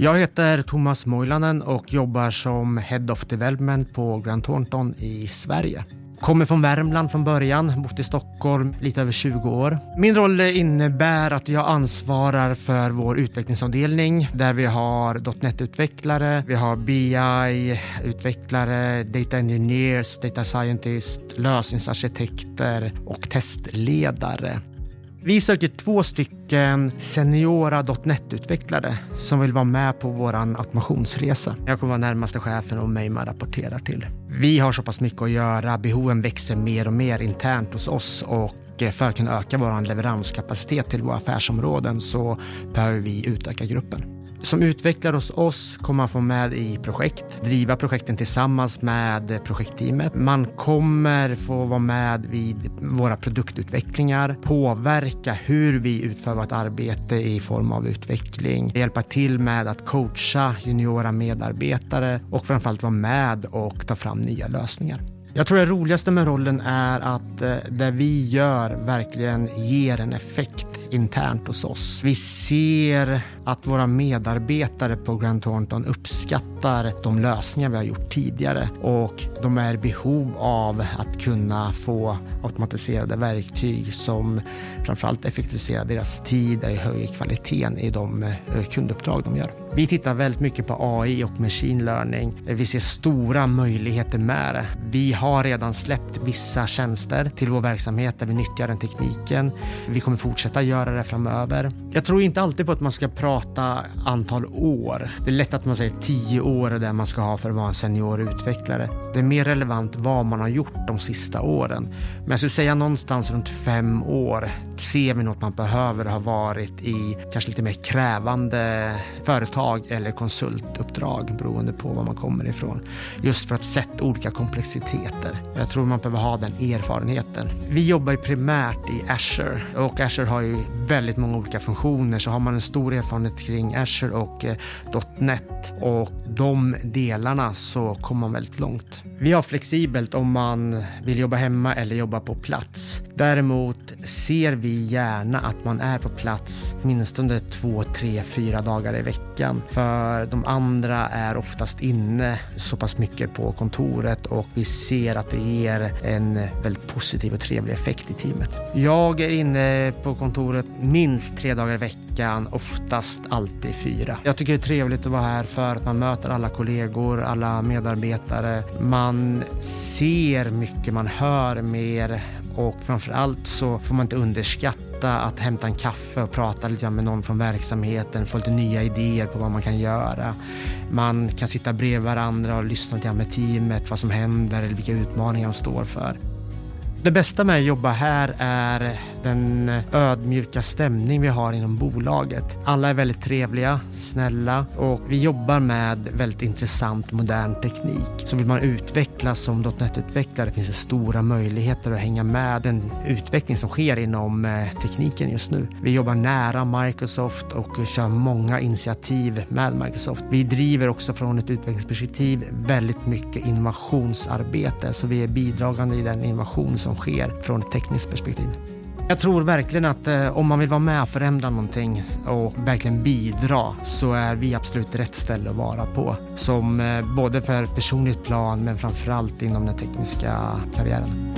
Jag heter Thomas Moilanen och jobbar som Head of Development på Grant Thornton i Sverige. Kommer från Värmland från början, bott i Stockholm lite över 20 år. Min roll innebär att jag ansvarar för vår utvecklingsavdelning där vi har .NET-utvecklare, vi har BI-utvecklare, data engineers, data scientists, lösningsarkitekter och testledare. Vi söker två stycken seniora .NET-utvecklare som vill vara med på vår automationsresa. Jag kommer vara närmaste chefen och mig man rapporterar till. Vi har så pass mycket att göra, behoven växer mer och mer internt hos oss och eh, för att kunna öka vår leveranskapacitet till våra affärsområden så behöver vi utöka gruppen. Som utvecklare hos oss kommer man få med i projekt, driva projekten tillsammans med projektteamet. Man kommer få vara med vid våra produktutvecklingar, påverka hur vi utför vårt arbete i form av utveckling, hjälpa till med att coacha juniora medarbetare och framförallt vara med och ta fram nya lösningar. Jag tror det roligaste med rollen är att eh, det vi gör verkligen ger en effekt internt hos oss. Vi ser att våra medarbetare på Grant Thornton uppskattar de lösningar vi har gjort tidigare och de är i behov av att kunna få automatiserade verktyg som framförallt effektiviserar deras tid och höjer kvaliteten i de eh, kunduppdrag de gör. Vi tittar väldigt mycket på AI och machine learning. Vi ser stora möjligheter med det. Vi har redan släppt vissa tjänster till vår verksamhet där vi nyttjar den tekniken. Vi kommer fortsätta göra det framöver. Jag tror inte alltid på att man ska prata antal år. Det är lätt att man säger tio år är det man ska ha för att vara en senior utvecklare. Det är mer relevant vad man har gjort de sista åren. Men jag skulle säga någonstans runt fem år ser vi något man behöver ha varit i kanske lite mer krävande företag eller konsultuppdrag beroende på var man kommer ifrån. Just för att sätta olika komplexiteter. Jag tror man behöver ha den erfarenheten. Vi jobbar ju primärt i Azure och Azure har ju väldigt många olika funktioner så har man en stor erfarenhet kring Azure och eh, .NET och de delarna så kommer man väldigt långt. Vi har flexibelt om man vill jobba hemma eller jobba på plats. Däremot ser vi gärna att man är på plats minst under två, tre, fyra dagar i veckan. För de andra är oftast inne så pass mycket på kontoret och vi ser att det ger en väldigt positiv och trevlig effekt i teamet. Jag är inne på kontoret minst tre dagar i veckan, oftast alltid fyra. Jag tycker det är trevligt att vara här för att man möter alla kollegor, alla medarbetare. Man ser mycket, man hör mer och framför allt så får man inte underskatta att hämta en kaffe och prata lite med någon från verksamheten, få lite nya idéer på vad man kan göra. Man kan sitta bredvid varandra och lyssna lite med teamet, vad som händer eller vilka utmaningar de står för. Det bästa med att jobba här är den ödmjuka stämning vi har inom bolaget. Alla är väldigt trevliga, snälla och vi jobbar med väldigt intressant modern teknik. Så vill man utvecklas som .NET-utvecklare finns det stora möjligheter att hänga med den utveckling som sker inom eh, tekniken just nu. Vi jobbar nära Microsoft och kör många initiativ med Microsoft. Vi driver också från ett utvecklingsperspektiv väldigt mycket innovationsarbete så vi är bidragande i den innovation som sker från ett tekniskt perspektiv. Jag tror verkligen att eh, om man vill vara med och förändra någonting och verkligen bidra så är vi absolut rätt ställe att vara på. Som eh, både för personligt plan men framförallt inom den tekniska karriären.